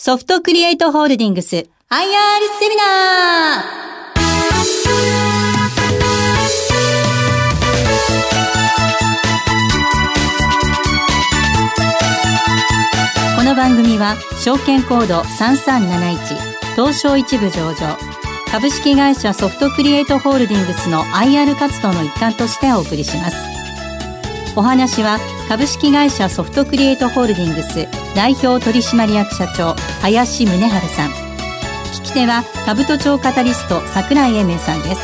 ソフトクリエイトホールディングス IR セミナー。この番組は証券コード3371東証一部上場株式会社ソフトクリエイトホールディングスの IR 活動の一環としてお送りします。お話は株式会社ソフトクリエイトホールディングス代表取締役社長林宗春さん。聞き手は株都庁カタリスト桜井英明さんです。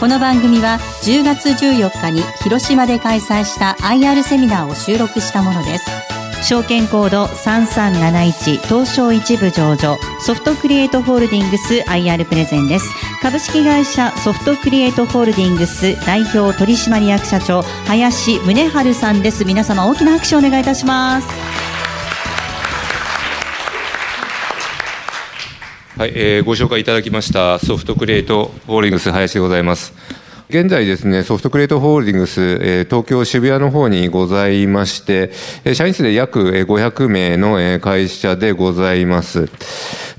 この番組は10月14日に広島で開催した IR セミナーを収録したものです。証券コード3371東証一部上場ソフトクリエイトホールディングス IR プレゼンです。株式会社ソフトクリエイトホールディングス代表取締役社長林宗春さんです。皆様大きな拍手をお願いいたします。はい、えー、ご紹介いただきましたソフトクリエイトホールディングス林でございます。現在ですね、ソフトクレートホールディングス、え東京渋谷の方にございまして、え社員数で約500名の会社でございます。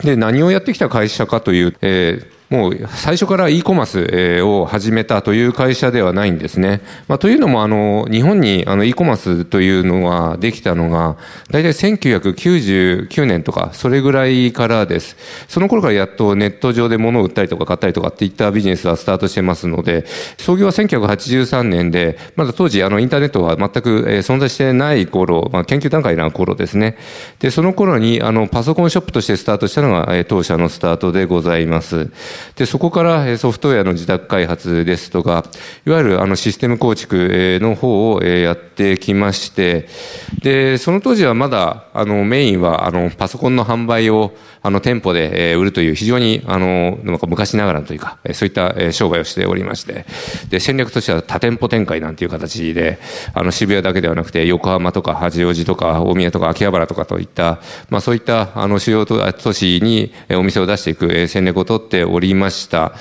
で、何をやってきた会社かという、えーもう最初から e コマースを始めたという会社ではないんですね。まあ、というのも、あの、日本にあの e コマースというのができたのが、大体1999年とか、それぐらいからです。その頃からやっとネット上で物を売ったりとか買ったりとかっていったビジネスはスタートしてますので、創業は1983年で、まだ当時あのインターネットは全く存在してない頃、まあ、研究段階な頃ですね。で、その頃にあのパソコンショップとしてスタートしたのが当社のスタートでございます。で、そこからソフトウェアの自宅開発ですとか、いわゆるあのシステム構築の方をやってきまして、で、その当時はまだあのメインはあのパソコンの販売をあの店舗で売るという非常にあのなんか昔ながらというか、そういった商売をしておりまして、で、戦略としては多店舗展開なんていう形で、あの渋谷だけではなくて横浜とか八王子とか大宮とか秋葉原とかといった、まあそういったあの主要都市にお店を出していく戦略をとっておりました。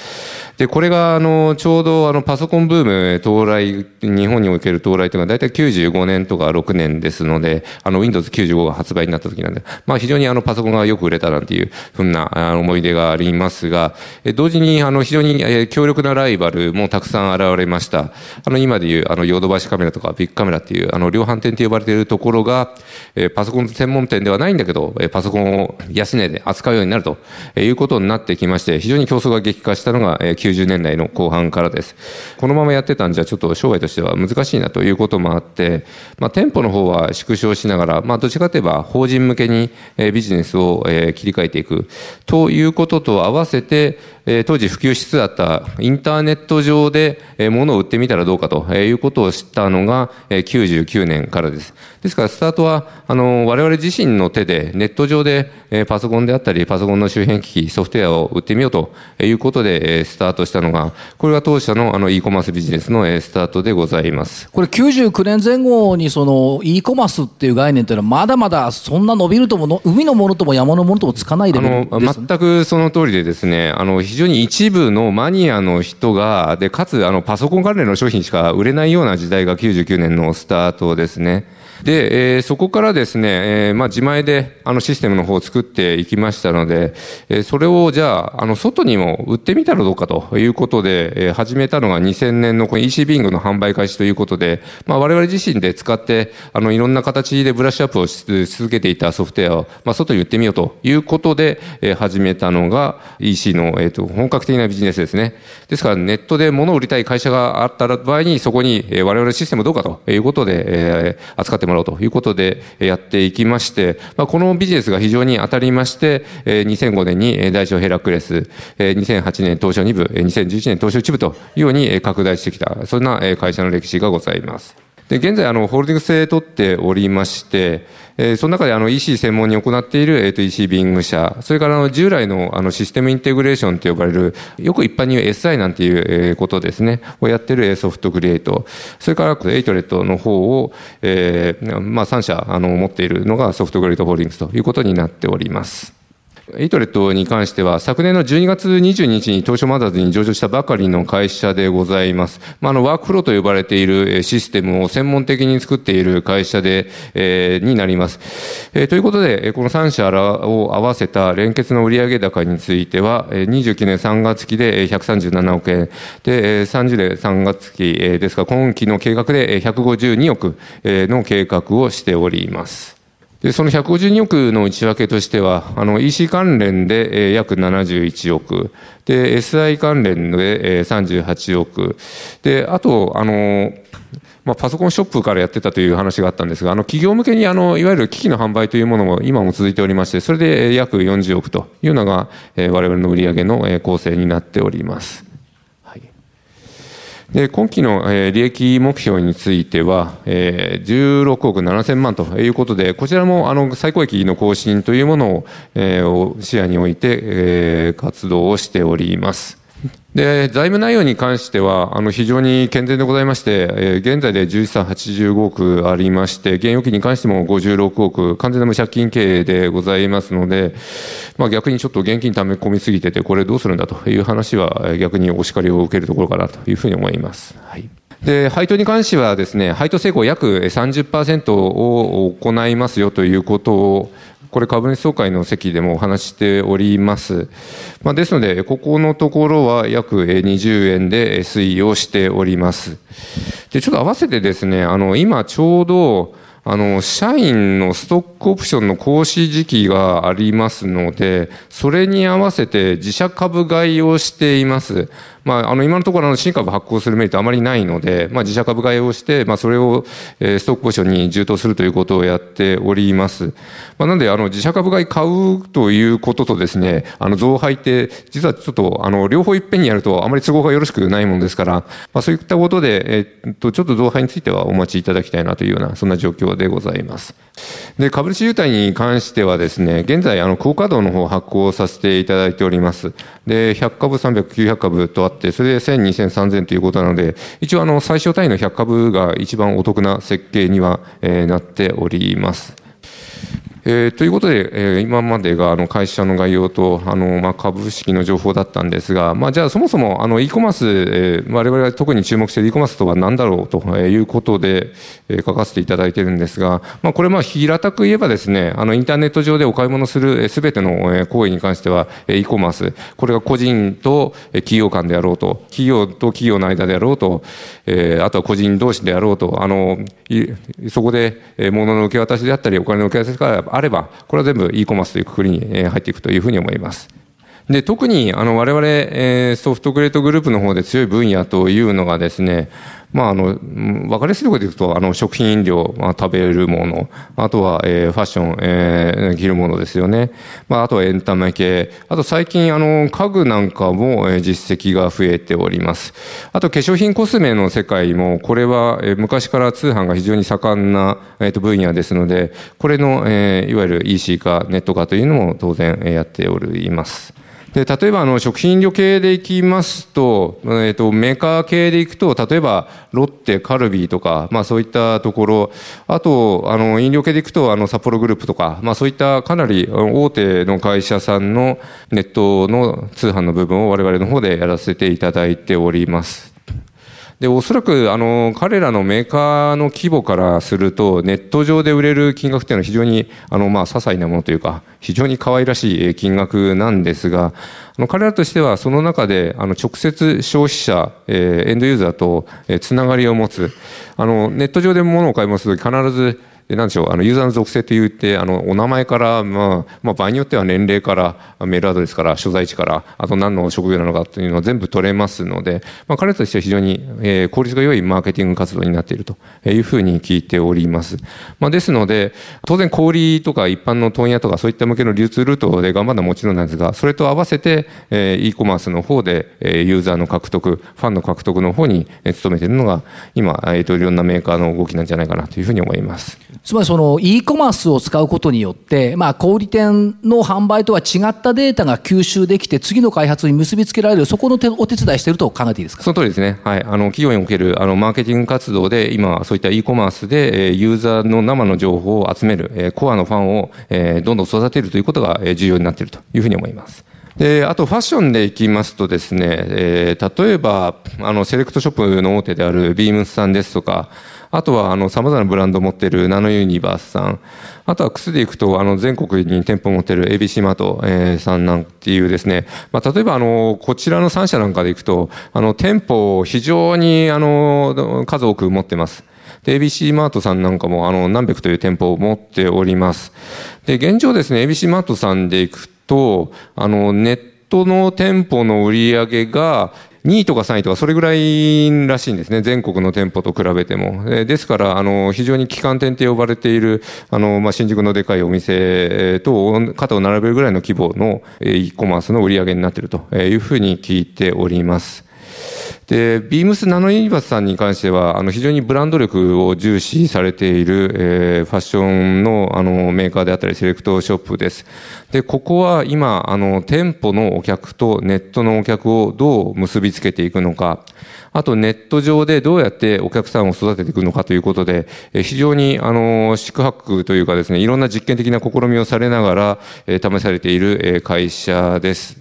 で、これが、あの、ちょうど、あの、パソコンブーム到来、日本における到来というのは、大体95年とか6年ですので、あの、Windows 95が発売になった時なんで、まあ、非常にあの、パソコンがよく売れたなんていうふうな思い出がありますが、え同時に、あの、非常に強力なライバルもたくさん現れました。あの、今でいう、あの、ヨドバシカメラとかビッグカメラっていう、あの、量販店と呼ばれているところが、えパソコン専門店ではないんだけど、えパソコンを安値で扱うようになるということになってきまして、非常に競争が激化したのが、え90年代の後半からです。このままやってたんじゃちょっと商売としては難しいなということもあって、まあ、店舗の方は縮小しながら、まあ、どちらかといえば法人向けにビジネスを切り替えていくということと合わせて、当時普及しつつあったインターネット上で物を売ってみたらどうかということを知ったのが99年からです。ですからスタートはあの我々自身の手でネット上でパソコンであったりパソコンの周辺機器ソフトウェアを売ってみようということでスタートしたのがこれが当社のあの e コマースビジネスのスタートでございます。これ99年前後にその e コマースっていう概念というのはまだまだそんな伸びるとも海のものとも山のものともつかないレベルです、ね、全くその通りでですねあの非非常に一部のマニアの人が、で、かつ、あの、パソコン関連の商品しか売れないような時代が99年のスタートですね。で、えー、そこからですね、えー、まあ自前であのシステムの方を作っていきましたので、えー、それをじゃあ、あの外にも売ってみたらどうかということで、え、始めたのが2000年のこの EC ビングの販売開始ということで、まあ我々自身で使って、あのいろんな形でブラッシュアップをし続けていたソフトウェアを、まあ外に売ってみようということで、え、始めたのが EC の、えー、と本格的なビジネスですね。ですからネットで物を売りたい会社があった場合にそこに、えー、我々のシステムどうかということで、えー、扱ってもらおうということでやっていきまして、まあ、このビジネスが非常に当たりまして、2005年に大小ヘラクレス、2008年東証2部、2011年東証1部というように拡大してきた、そんな会社の歴史がございます。で、現在、あの、ホールディングスで取っておりまして、えー、その中であの EC 専門に行っている、えー、と EC ビング社、それからあの従来のあのシステムインテグレーションと呼ばれる、よく一般に言う SI なんていうことですね、をやっているソフトクリエイト、それからエイトレッドの方を、えー、まあ3社あの持っているのがソフトクリエイトホールディングスということになっております。エイトレッドに関しては、昨年の12月22日に東証マザーズに上場したばかりの会社でございます。まあ、あの、ワークフローと呼ばれているシステムを専門的に作っている会社で、えー、になります。えー、ということで、この3社を合わせた連結の売上高については、29年3月期で137億円、で、30年3月期ですが、今期の計画で152億の計画をしております。で、その152億の内訳としては、あの EC 関連で、約71億、で、SI 関連で、38億、で、あと、あの、まあ、パソコンショップからやってたという話があったんですが、あの企業向けにあのいわゆる機器の販売というものも今も続いておりまして、それで約40億というのが、我々の売上の構成になっております。で今期の、利益目標については、えー、16億7000万ということで、こちらもあの最高益の更新というものを、視野において、活動をしております。で財務内容に関してはあの非常に健全でございまして、えー、現在で1385億ありまして現預金に関しても56億完全な無借金経営でございますので、まあ、逆にちょっと現金溜め込みすぎててこれどうするんだという話は逆にお叱りを受けるところかなというふうに思います。はいで、配当に関してはですね、配当成功約30%を行いますよということを、これ株主総会の席でもお話しております。まあ、ですので、ここのところは約20円で推移をしております。で、ちょっと合わせてですね、あの、今ちょうど、あの、社員のストックオプションの行使時期がありますので、それに合わせて自社株買いをしています。まあ、あの今のところあの新株発行するメリットあまりないので、まあ、自社株買いをして、まあ、それを、ストックオプションに充当するということをやっております。まあ、なんであの自社株買い買うということとですね、あの増配って実はちょっとあの両方いっぺんにやるとあまり都合がよろしくないものですから、まあ、そういったことで、え、っとちょっと増配についてはお待ちいただきたいなというようなそんな状況でございます。で株主優待に関してはですね、現在あのクオカードの方を発行させていただいております。で100株300、900株とって、それで1000、2000、3000ということなので、一応あの最小単位の100株が一番お得な設計には、えー、なっております。えー、ということで、えー、今までがあの会社の概要とあの、まあ、株式の情報だったんですが、まあ、じゃあそもそもあの e コマース、えー、我々が特に注目している e コマースとは何だろうということで、えー、書かせていただいているんですが、まあ、これまあ平たく言えばですねあのインターネット上でお買い物するすべての行為に関しては e コマースこれが個人と企業間であろうと企業と企業の間であろうと、えー、あとは個人同士であろうとあのそこで物の受け渡しであったりお金の受け渡しがあれば、これは全部 e コマースというくくりに入っていくというふうに思います。で、特にあの我々、えー、ソフトグレートグループの方で強い分野というのがですね、まあ、あの、わかりやすいところで言うと、あの、食品飲料、まあ、食べるもの、あとは、えー、ファッション、えー、着るものですよね。まあ、あとはエンタメ系。あと最近、あの、家具なんかも、えー、実績が増えております。あと、化粧品コスメの世界も、これは、えー、昔から通販が非常に盛んな、え、ー、と、分野ですので、これの、えー、いわゆる EC 化、ネット化というのも当然、えー、やっております。で例えばあの食品飲料系でいきますと,、えー、とメーカー系でいくと例えばロッテカルビーとか、まあ、そういったところあとあの飲料系でいくとあの札幌グループとか、まあ、そういったかなり大手の会社さんのネットの通販の部分を我々の方でやらせていただいております。で、おそらく、あの、彼らのメーカーの規模からすると、ネット上で売れる金額っていうのは非常に、あの、まあ、些細なものというか、非常に可愛らしい金額なんですが、あの彼らとしては、その中で、あの、直接消費者、えー、エンドユーザーと、えー、つながりを持つ。あの、ネット上で物を買いますとき必ず、で、なんでしょう、あの、ユーザーの属性と言って、あの、お名前から、まあ、まあ、場合によっては年齢から、メールアドレスから、所在地から、あと何の職業なのかというのは全部取れますので、まあ、彼としては非常に、えー、効率が良いマーケティング活動になっているというふうに聞いております。まあ、ですので、当然小売とか一般の問屋とかそういった向けの流通ルートで頑張るのはもちろんなんですが、それと合わせて、えー、e コマースの方で、えー、ユーザーの獲得、ファンの獲得の方に努めているのが、今、えっ、ー、と、いろんなメーカーの動きなんじゃないかなというふうに思います。つまりその e コマースを使うことによって、まあ、小売店の販売とは違ったデータが吸収できて、次の開発に結びつけられる、そこのお手伝いしていると考えていいですか？その通りですね。はい。あの、企業における、あの、マーケティング活動で、今、そういった e コマースで、えユーザーの生の情報を集める、えコアのファンを、えどんどん育てるということが、え重要になっているというふうに思います。で、あとファッションでいきますとですね、えー、例えば、あの、セレクトショップの大手であるビームスさんですとか、あとは、あの、様々なブランドを持っているナノユニバースさん、あとは靴でいくと、あの、全国に店舗を持っている ABC マート、さんなんていうですね、まあ、例えば、あの、こちらの3社なんかでいくと、あの、店舗を非常に、あの、数多く持ってます。で、ABC マートさんなんかも、あの、何百という店舗を持っております。で、現状ですね、ABC マートさんでいくと、あの、ネットの店舗の売り上げが、2位とか3位とかそれぐらいらしいんですね。全国の店舗と比べても。ですから、あの、非常に旗艦店って呼ばれている、あの、まあ、新宿のでかいお店と肩を並べるぐらいの規模の e コマースの売り上げになっているというふうに聞いております。で、ビームスナノユニバースさんに関しては、あの、非常にブランド力を重視されている、えー、ファッションの、あの、メーカーであったり、セレクトショップです。で、ここは今、あの、店舗のお客とネットのお客をどう結びつけていくのか、あとネット上でどうやってお客さんを育てていくのかということで、非常に、あの、宿泊というかですね、いろんな実験的な試みをされながら、え試されている会社です。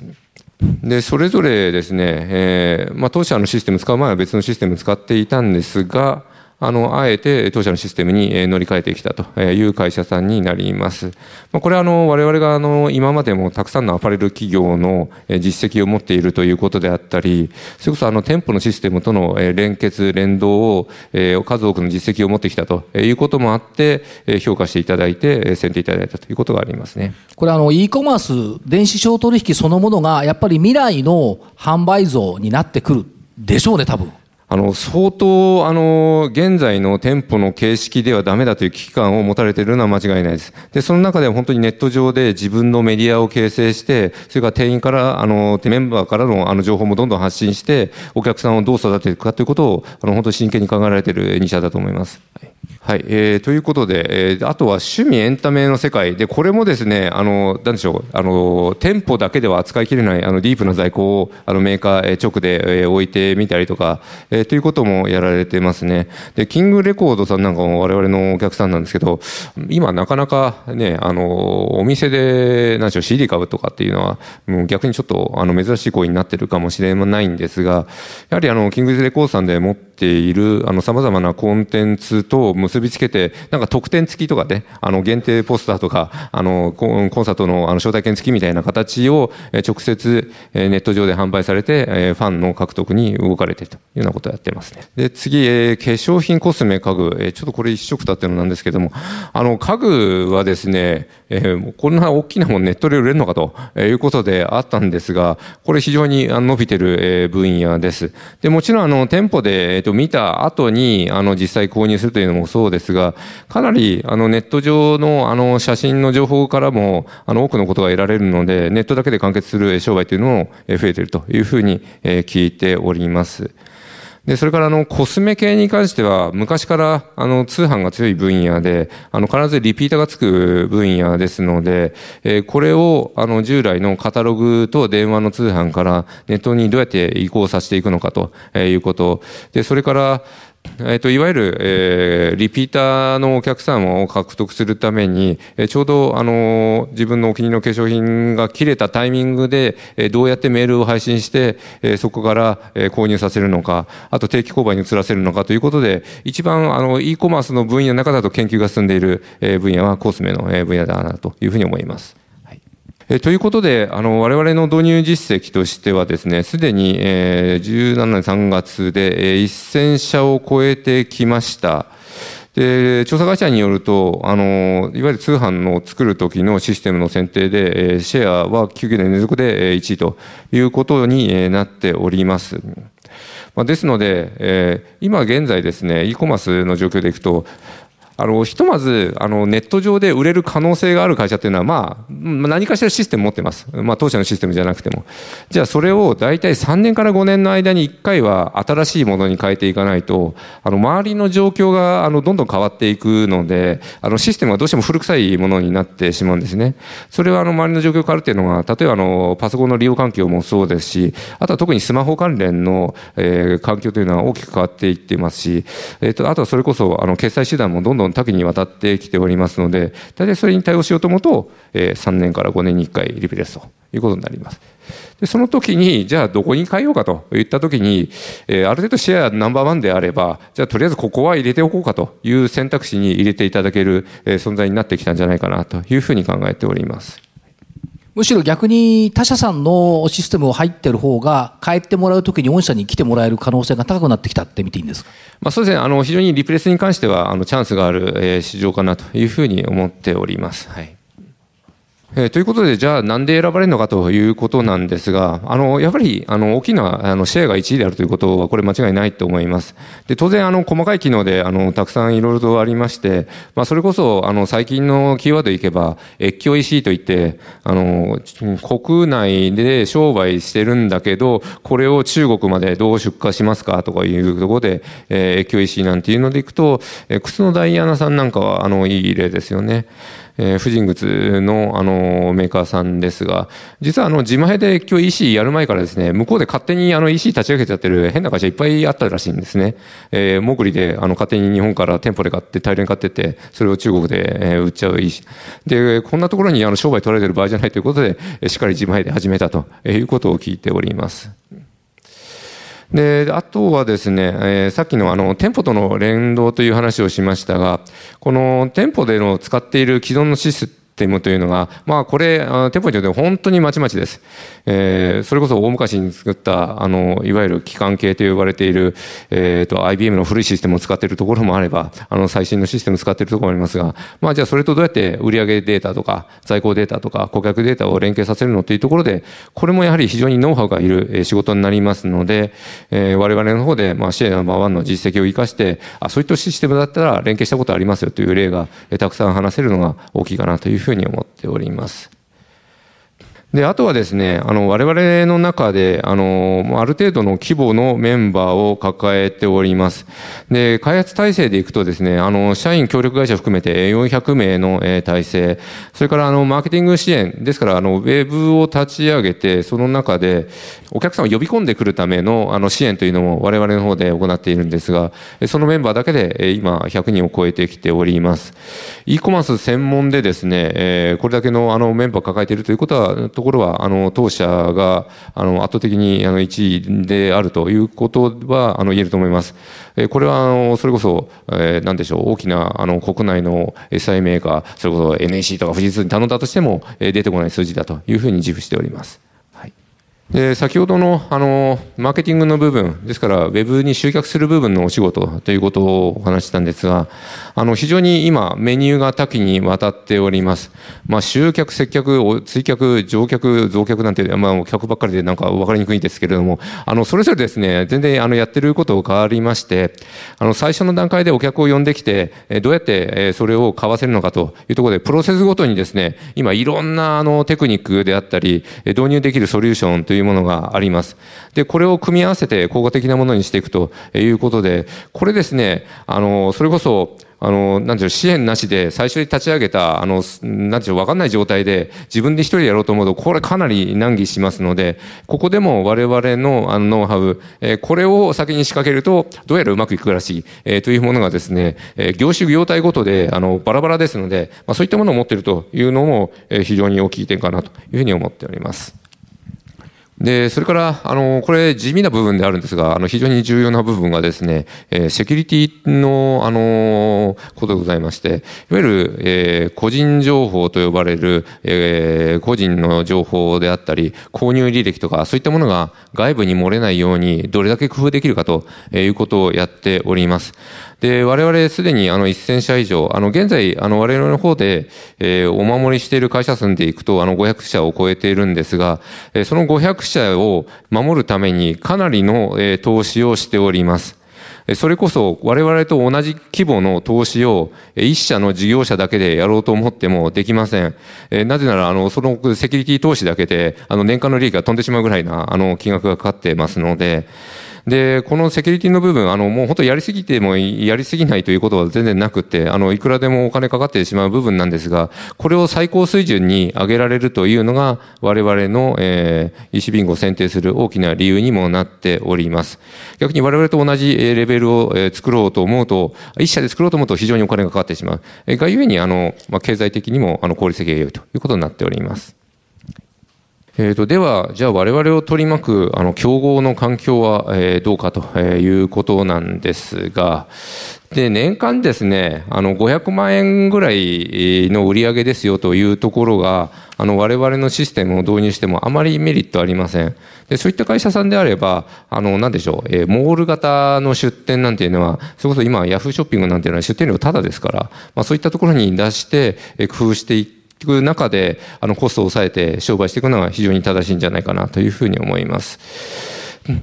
で、それぞれですね、えー、まあ、当社のシステム使う前は別のシステム使っていたんですが、あの、あえて当社のシステムに乗り換えてきたという会社さんになります。まあ、これはあの、我々があの、今までもたくさんのアパレル企業の実績を持っているということであったり、それこそあの、店舗のシステムとの連結、連動を、数多くの実績を持ってきたということもあって、評価していただいて、選定いただいたということがありますね。これあの、e コマース、電子商取引そのものが、やっぱり未来の販売像になってくるでしょうね、多分。あの、相当、あの、現在の店舗の形式ではダメだという危機感を持たれているのは間違いないです。で、その中で本当にネット上で自分のメディアを形成して、それから店員から、あの、メンバーからのあの情報もどんどん発信して、お客さんをどう育てていくかということを、あの、本当に真剣に考えられている2社だと思います。はいはい、えー、ということで、えー、あとは趣味エンタメの世界で、これもですね、あの、なんでしょう、あの、店舗だけでは扱いきれない、あの、ディープな在庫を、あの、メーカー、直で、えー、置いてみたりとか、えー、ということもやられてますね。で、キングレコードさんなんかも我々のお客さんなんですけど、今なかなかね、あの、お店で、なんでしょう、CD 買うとかっていうのは、もう逆にちょっと、あの、珍しい行為になってるかもしれないんですが、やはりあの、キングレコードさんで持っている、あの、様々なコンテンツと結結びつけて、なんか特典付きとかね、あの、限定ポスターとか、あの、コンサートのあの招待券付きみたいな形を直接ネット上で販売されて、ファンの獲得に動かれているというようなことをやってますね。で、次、えー、化粧品、コスメ、家具、えー、ちょっとこれ一色たっていうのなんですけども、あの、家具はですね、えー、こんな大きなもんネットで売れるのかということであったんですが、これ非常に伸びてる分野です。で、もちろんあの、店舗で、えっと、見た後に、あの、実際購入するというのもそううですが、かなりあのネット上のあの写真の情報からもあの多くのことが得られるので、ネットだけで完結する商売というのも増えているというふうに聞いております。で、それからあの、コスメ系に関しては、昔からあの、通販が強い分野で、あの、必ずリピーターがつく分野ですので、え、これをあの、従来のカタログと電話の通販からネットにどうやって移行させていくのかということ。で、それから、えっと、いわゆる、えー、リピーターのお客様を獲得するために、えー、ちょうど、あの、自分のお気に入りの化粧品が切れたタイミングで、えー、どうやってメールを配信して、えー、そこから、えー、購入させるのか、あと定期購買に移らせるのかということで、一番、あの、e コマースの分野の中だと研究が進んでいる、えー、分野はコスメの、えー、分野だなというふうに思います。えということで、あの、我々の導入実績としてはですね、すでに、えー、17年3月で、えー、1000社を超えてきました。で、調査会社によると、あの、いわゆる通販の作る時のシステムの選定で、えー、シェアは9年連続で1位ということになっております。まあ、ですので、えー、今現在ですね、e コマースの状況でいくと、あの、ひとまず、あの、ネット上で売れる可能性がある会社っていうのは、まあ、何かしらシステム持ってます。まあ、当社のシステムじゃなくても。じゃあ、それを大体3年から5年の間に1回は新しいものに変えていかないと、あの、周りの状況が、あの、どんどん変わっていくので、あの、システムがどうしても古臭いものになってしまうんですね。それは、あの、周りの状況が変わるっていうのが、例えば、あの、パソコンの利用環境もそうですし、あとは特にスマホ関連の、えー、環境というのは大きく変わっていっていますし、えっ、ー、と、あとはそれこそ、あの、決済手段もどんどん多岐にわたってきておりますので、大体それに対応しようと思うと、えー、3年から5年に1回リプレイスということになります。でその時に、じゃあどこに変えようかといった時に、えー、ある程度シェアナンバーワンであれば、じゃあとりあえずここは入れておこうかという選択肢に入れていただける、えー、存在になってきたんじゃないかなというふうに考えております。むしろ逆に他社さんのシステムを入ってる方が、帰ってもらうときに御社に来てもらえる可能性が高くなってきたって見ていいんですか、まあ、そうですね、あの非常にリプレスに関してはあのチャンスがある、え、市場かなというふうに思っております。はい。え、ということで、じゃあなんで選ばれるのかということなんですが、あの、やっぱり、あの、大きな、あの、シェアが1位であるということは、これ間違いないと思います。で、当然、あの、細かい機能で、あの、たくさんいろいろとありまして、まあ、それこそ、あの、最近のキーワードでいけば、越境 EC といって、あの、国内で商売してるんだけど、これを中国までどう出荷しますかとかいうところで、えー、越境 EC なんていうのでいくと、えー、靴のダイアナさんなんかは、あの、いい例ですよね。えー、婦人靴のあのメーカーさんですが、実はあの自前で今日 EC やる前からですね、向こうで勝手にあの EC 立ち上げちゃってる変な会社いっぱいあったらしいんですね。えー、モグリであの勝手に日本から店舗で買って大量に買ってて、それを中国で、え売っちゃう EC。で、こんなところにあの商売取られてる場合じゃないということで、しっかり自前で始めたということを聞いております。で、あとはですね、えー、さっきのあの、店舗との連動という話をしましたが、この店舗での使っている既存のシステムというのが、まあこれ、店舗によって本当にまちまちです。えー、それこそ大昔に作った、あの、いわゆる機関系と呼ばれている、えっ、ー、と、IBM の古いシステムを使っているところもあれば、あの、最新のシステムを使っているところもありますが、まあじゃあそれとどうやって売上データとか、在庫データとか、顧客データを連携させるのというところで、これもやはり非常にノウハウがいる仕事になりますので、えー、我々の方で、まあ、シェアナンバーワンの実績を生かして、あ、そういったシステムだったら連携したことありますよという例が、えたくさん話せるのが大きいかなというふうにふうに思っております。で、あとはですね、あの、我々の中で、あの、ある程度の規模のメンバーを抱えております。で、開発体制でいくとですね、あの、社員協力会社含めて400名の体制、それからあの、マーケティング支援、ですからあの、ウェブを立ち上げて、その中で、お客さんを呼び込んでくるためのあの、支援というのも我々の方で行っているんですが、そのメンバーだけで今、100人を超えてきております。e コマース専門でですね、これだけのあの、メンバーを抱えているということは、ところは、あの、当社が、あの、圧倒的に、あの、1位であるということは、あの、言えると思います。えこれは、あの、それこそ、えー、なんでしょう、大きな、あの、国内の SI メーカー、それこそ NEC とか富士通に頼んだとしても、え出てこない数字だというふうに自負しております。で先ほどのあのマーケティングの部分ですからウェブに集客する部分のお仕事ということをお話ししたんですがあの非常に今メニューが多岐にわたっております、まあ、集客接客追客乗客増客なんて、まあ、客ばっかりでなんか分かりにくいんですけれどもあのそれぞれですね全然あのやってること変わりましてあの最初の段階でお客を呼んできてどうやってそれを買わせるのかというところでプロセスごとにですね今いろんなあのテクニックであったり導入できるソリューションといういうものがあります。で、これを組み合わせて効果的なものにしていくということで、これですね、あの、それこそ、あの、なんていう支援なしで最初に立ち上げた、あの、なんていうわかんない状態で自分で一人でやろうと思うと、これかなり難儀しますので、ここでも我々のあのノウハウ、えー、これを先に仕掛けると、どうやらうまくいくらしい、えー、というものがですね、えー、業種業態ごとで、あの、バラバラですので、まあ、そういったものを持っているというのも、えー、非常に大きい点かなというふうに思っております。で、それから、あの、これ地味な部分であるんですが、あの、非常に重要な部分がですね、えー、セキュリティの、あの、ことでございまして、いわゆる、えー、個人情報と呼ばれる、えー、個人の情報であったり、購入履歴とか、そういったものが外部に漏れないように、どれだけ工夫できるかということをやっております。で、我々すでにあの1000社以上、あの現在、あの我々の方で、えー、お守りしている会社数でいくと、あの500社を超えているんですが、えー、その500社を守るためにかなりの、えー、投資をしております。それこそ我々と同じ規模の投資を一社の事業者だけでやろうと思ってもできません。なぜなら、あの、そのセキュリティ投資だけで、あの、年間の利益が飛んでしまうぐらいな、あの、金額がかかってますので、で、このセキュリティの部分、あの、もう本当やりすぎてもやりすぎないということは全然なくて、あの、いくらでもお金かかってしまう部分なんですが、これを最高水準に上げられるというのが、我々の、えー、EC ビンゴを選定する大きな理由にもなっております。逆に我々と同じレベルを作ろうと思うと、一社で作ろうと思うと非常にお金がかかってしまう。がゆえに、あの、まあ、経済的にも、あの、効率的が良いということになっております。えーと、では、じゃあ我々を取り巻くあの競合の環境は、えー、どうかということなんですが、で、年間ですね、あの、500万円ぐらいの売り上げですよというところが、あの、我々のシステムを導入してもあまりメリットありません。で、そういった会社さんであれば、あの、なんでしょう、えー、モール型の出店なんていうのは、それこそ今、ヤフーショッピングなんていうのは出店料タダですから、まあそういったところに出して、工夫していって、いく中で、あの、コストを抑えて商売していくのが非常に正しいんじゃないかなというふうに思います。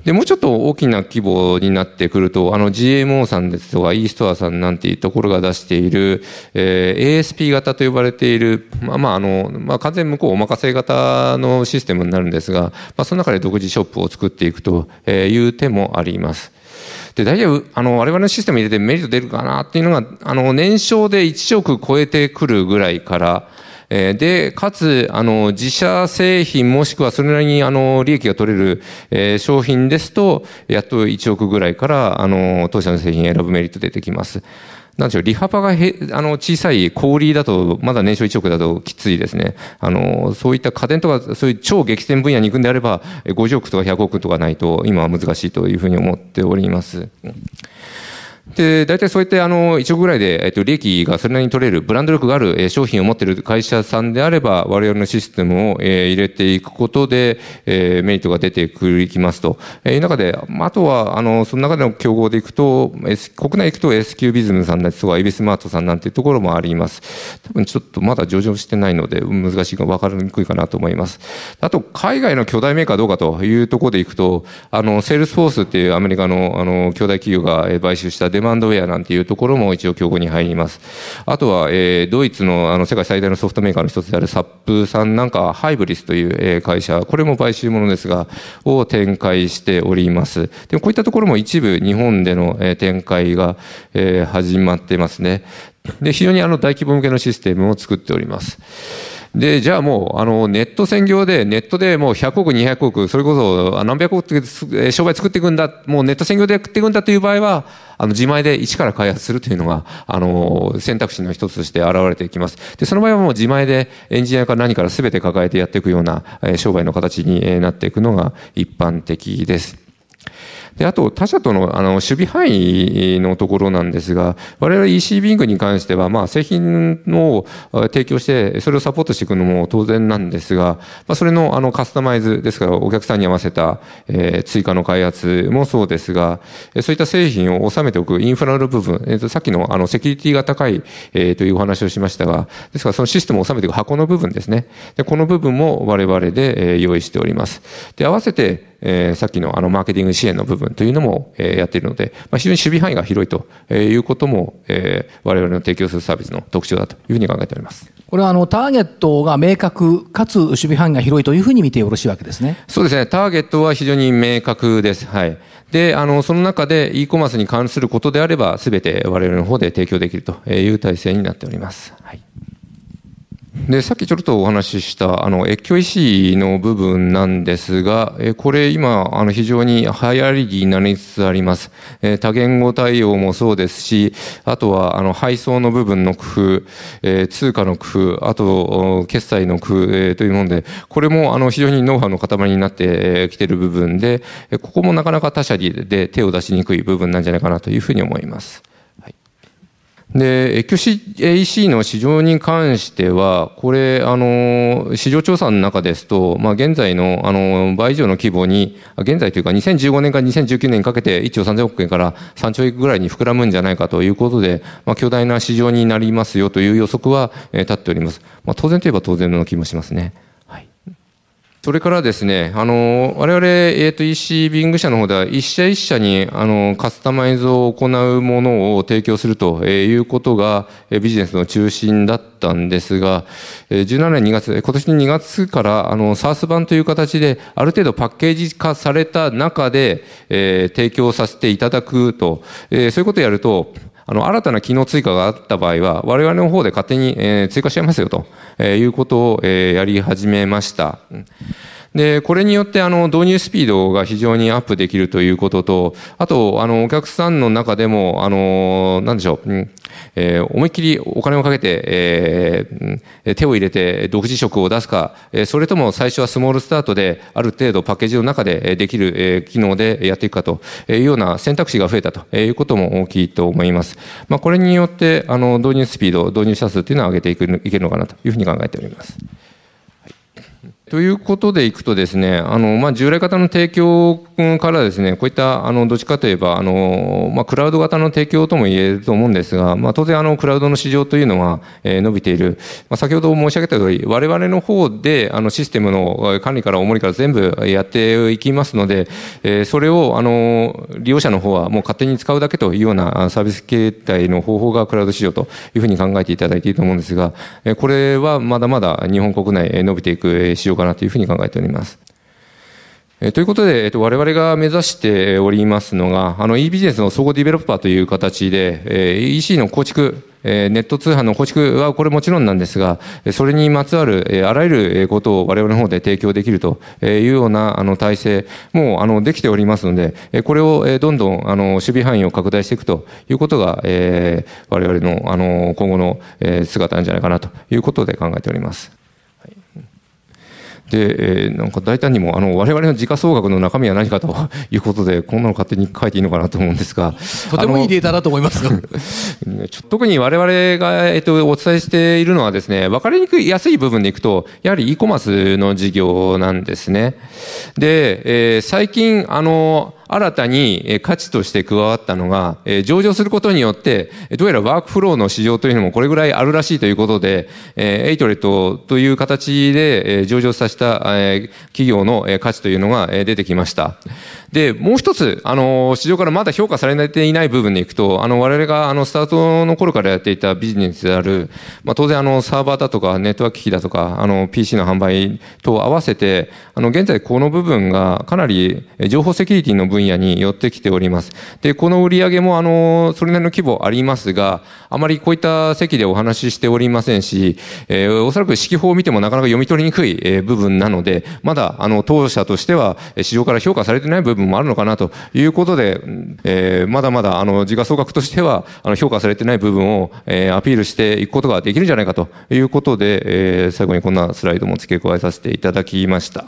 で、もうちょっと大きな規模になってくると、あの GMO さんですとか e ストアさんなんていうところが出している、えー、ASP 型と呼ばれている、まあまああの、まあ完全向こうお任せ型のシステムになるんですが、まあその中で独自ショップを作っていくという手もあります。で、大体、あの、我々のシステム入れてメリット出るかなっていうのが、あの、年商で1億超えてくるぐらいから、えで、かつ、あの、自社製品もしくはそれなりに、あの、利益が取れる、え商品ですと、やっと1億ぐらいから、あの、当社の製品選ぶメリット出てきます。なんでしょう、利幅がへあの小さい小売だと、まだ年商1億だときついですね。あの、そういった家電とか、そういう超激戦分野に行くんであれば、50億とか100億とかないと、今は難しいというふうに思っております。で、大体そうやってあの、1億ぐらいで、えっと、利益がそれなりに取れる、ブランド力があるえ商品を持っている会社さんであれば、我々のシステムを、え入れていくことで、えメリットが出てくる、いきますと。えいう中で、あとは、あの、その中での競合でいくと、S、国内行くと SQ ビズムさんですとか、エビスマートさんなんていうところもあります。多分ちょっとまだ上場してないので、難しいか分かりにくいかなと思います。あと、海外の巨大メーカーどうかというところでいくと、あの、セールスフォースっていうアメリカの、あの、巨大企業が買収したデマンドウェアなんていうところも一応競合に入ります。あとは、えー、ドイツのあの世界最大のソフトメーカーの一つであるサップさんなんかハイブリスという、えー、会社、これも買収ものですが、を展開しております。でもこういったところも一部日本での、えー、展開が、えー、始まってますね。で、非常にあの大規模向けのシステムを作っております。で、じゃあもう、あの、ネット専業で、ネットでもう100億、200億、それこそ何百億って商売作っていくんだ、もうネット専業でやっていくんだという場合は、あの、自前で一から開発するというのが、あの、選択肢の一つとして現れていきます。で、その場合はもう自前でエンジニアから何から全て抱えてやっていくような、商売の形になっていくのが一般的です。で、あと他社とのあの守備範囲のところなんですが、我々 EC ビングに関しては、まあ製品を提供して、それをサポートしていくのも当然なんですが、まあそれのあのカスタマイズですからお客さんに合わせた、えー、追加の開発もそうですが、そういった製品を収めておくインフラの部分、えー、とさっきのあのセキュリティが高い、えー、というお話をしましたが、ですからそのシステムを収めていく箱の部分ですね。でこの部分も我々でえ用意しております。で、合わせてえー、さっきのあのマーケティング支援の部分というのも、えー、やっているので、まあ、非常に守備範囲が広いということも、えー、我々の提供するサービスの特徴だというふうに考えております。これはあのターゲットが明確かつ守備範囲が広いというふうに見てよろしいわけですね。そうですね。ターゲットは非常に明確です。はい。で、あの、その中で e コマースに関することであれば、すべて我々の方で提供できるという体制になっております。はい。で、さっきちょっとお話しした、あの、越境医師の部分なんですが、えこれ今、あの、非常に流行りになりつつあります。え多言語対応もそうですし、あとは、あの、配送の部分の工夫、え通貨の工夫、あと、決済の工夫、えというもので、これも、あの、非常にノウハウの塊になってきている部分で、ここもなかなか他社で手を出しにくい部分なんじゃないかなというふうに思います。で、越境 AC の市場に関しては、これ、あの、市場調査の中ですと、まあ、現在の、あの、倍以上の規模に、現在というか2015年から2019年にかけて1兆3000億円から3兆円ぐらいに膨らむんじゃないかということで、まあ、巨大な市場になりますよという予測は、えー、立っております。まあ、当然といえば当然の気もしますね。それからですね、あの、我々、えっ、ー、と、EC ビング社の方では、一社一社に、あの、カスタマイズを行うものを提供するということが、ビジネスの中心だったんですが、17年2月、今年の2月から、あの、サース版という形で、ある程度パッケージ化された中で、えー、提供させていただくと、えー、そういうことをやると、あの、新たな機能追加があった場合は、我々の方で勝手に、え、追加しちゃいますよと、え、いうことを、え、やり始めました。で、これによってあの導入スピードが非常にアップできるということと、あと、あの、お客さんの中でも、あの、なんでしょう、うんえー、思いっきりお金をかけて、えー、手を入れて独自色を出すか、それとも最初はスモールスタートである程度パッケージの中でできる機能でやっていくかというような選択肢が増えたということも大きいと思います。まあ、これによって、あの、導入スピード、導入者数というのを上げていくいけるのかなというふうに考えております。ということでいくとですね、あの、まあ、従来型の提供からですね、こういった、あの、どっちかといえば、あの、まあ、クラウド型の提供とも言えると思うんですが、まあ、当然、あの、クラウドの市場というのは、えー、伸びている。まあ、先ほど申し上げた通り、我々の方で、あの、システムの管理から重りから全部やっていきますので、えー、それを、あの、利用者の方はもう勝手に使うだけというようなサービス形態の方法がクラウド市場というふうに考えていただいていいと思うんですがえ、これはまだまだ日本国内伸びていく市場かなというふうに考えております。ということで、えっと、我々が目指しておりますのが、あの、e ビジネスの総合ディベロッパーという形で、え EC の構築、えネット通販の構築はこれもちろんなんですが、それにまつわる、えあらゆることを我々の方で提供できるというようなあの体制もあのできておりますので、これをどんどんあの守備範囲を拡大していくということが、え我々のあの今後の姿なんじゃないかなということで考えております。で、えー、なんか大胆にも、あの、我々の時価総額の中身は何かと いうことで、こんなの勝手に書いていいのかなと思うんですが。とてもいいデータだと思います ちょ特に我々が、えっと、お伝えしているのはですね、分かりにくい、やすい部分でいくと、やはり e コマースの事業なんですね。で、えー、最近、あの、新たに価値として加わったのが、上場することによって、どうやらワークフローの市場というのもこれぐらいあるらしいということで、エイトレッドという形で上場させた企業の価値というのが出てきました。で、もう一つ、あの、市場からまだ評価されていない部分でいくと、あの、我々があの、スタートの頃からやっていたビジネスである、まあ、当然あの、サーバーだとか、ネットワーク機器だとか、あの、PC の販売と合わせて、あの、現在この部分がかなり情報セキュリティの部分分野に寄ってきております。で、この売り上げもあの、それなりの規模ありますが、あまりこういった席でお話ししておりませんし、えー、おそらく指揮法を見てもなかなか読み取りにくい、え部分なので、まだあの、当社としては市場から評価されてない部分もあるのかなということで、えー、まだまだあの時価総額としてはあの評価されてない部分を、えー、アピールしていくことができるんじゃないかということで、えー、最後にこんなスライドも付け加えさせていただきました。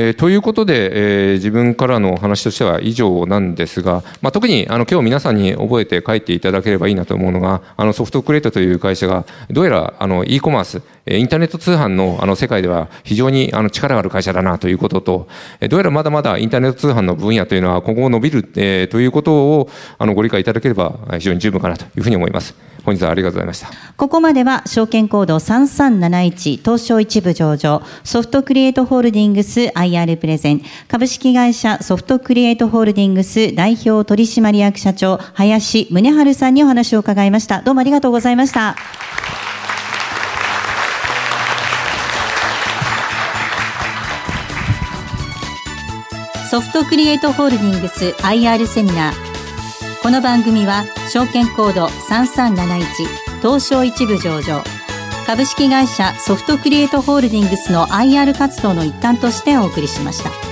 えー、ということで、えー、自分からのお話としては以上なんですが、まあ、特にあの今日皆さんに覚えて帰っていただければいいなと思うのが、あのソフトクレートという会社が、どうやらあの e コマース、インターネット通販のあの世界では非常にあの力がある会社だなということと、どうやらまだまだインターネット通販の分野というのは今後伸びる、えー、ということをあのご理解いただければ非常に十分かなというふうに思います。本日はありがとうございました。ここまでは証券コード3371東証一部上場ソフトクリエイトホールディングス IR プレゼン株式会社ソフトクリエイトホールディングス代表取締役社長林宗春さんにお話を伺いました。どうもありがとうございました。ソフトクリエイトホールディングス IR セミナーこの番組は証券コード3371東証一部上場株式会社ソフトクリエイトホールディングスの IR 活動の一環としてお送りしました。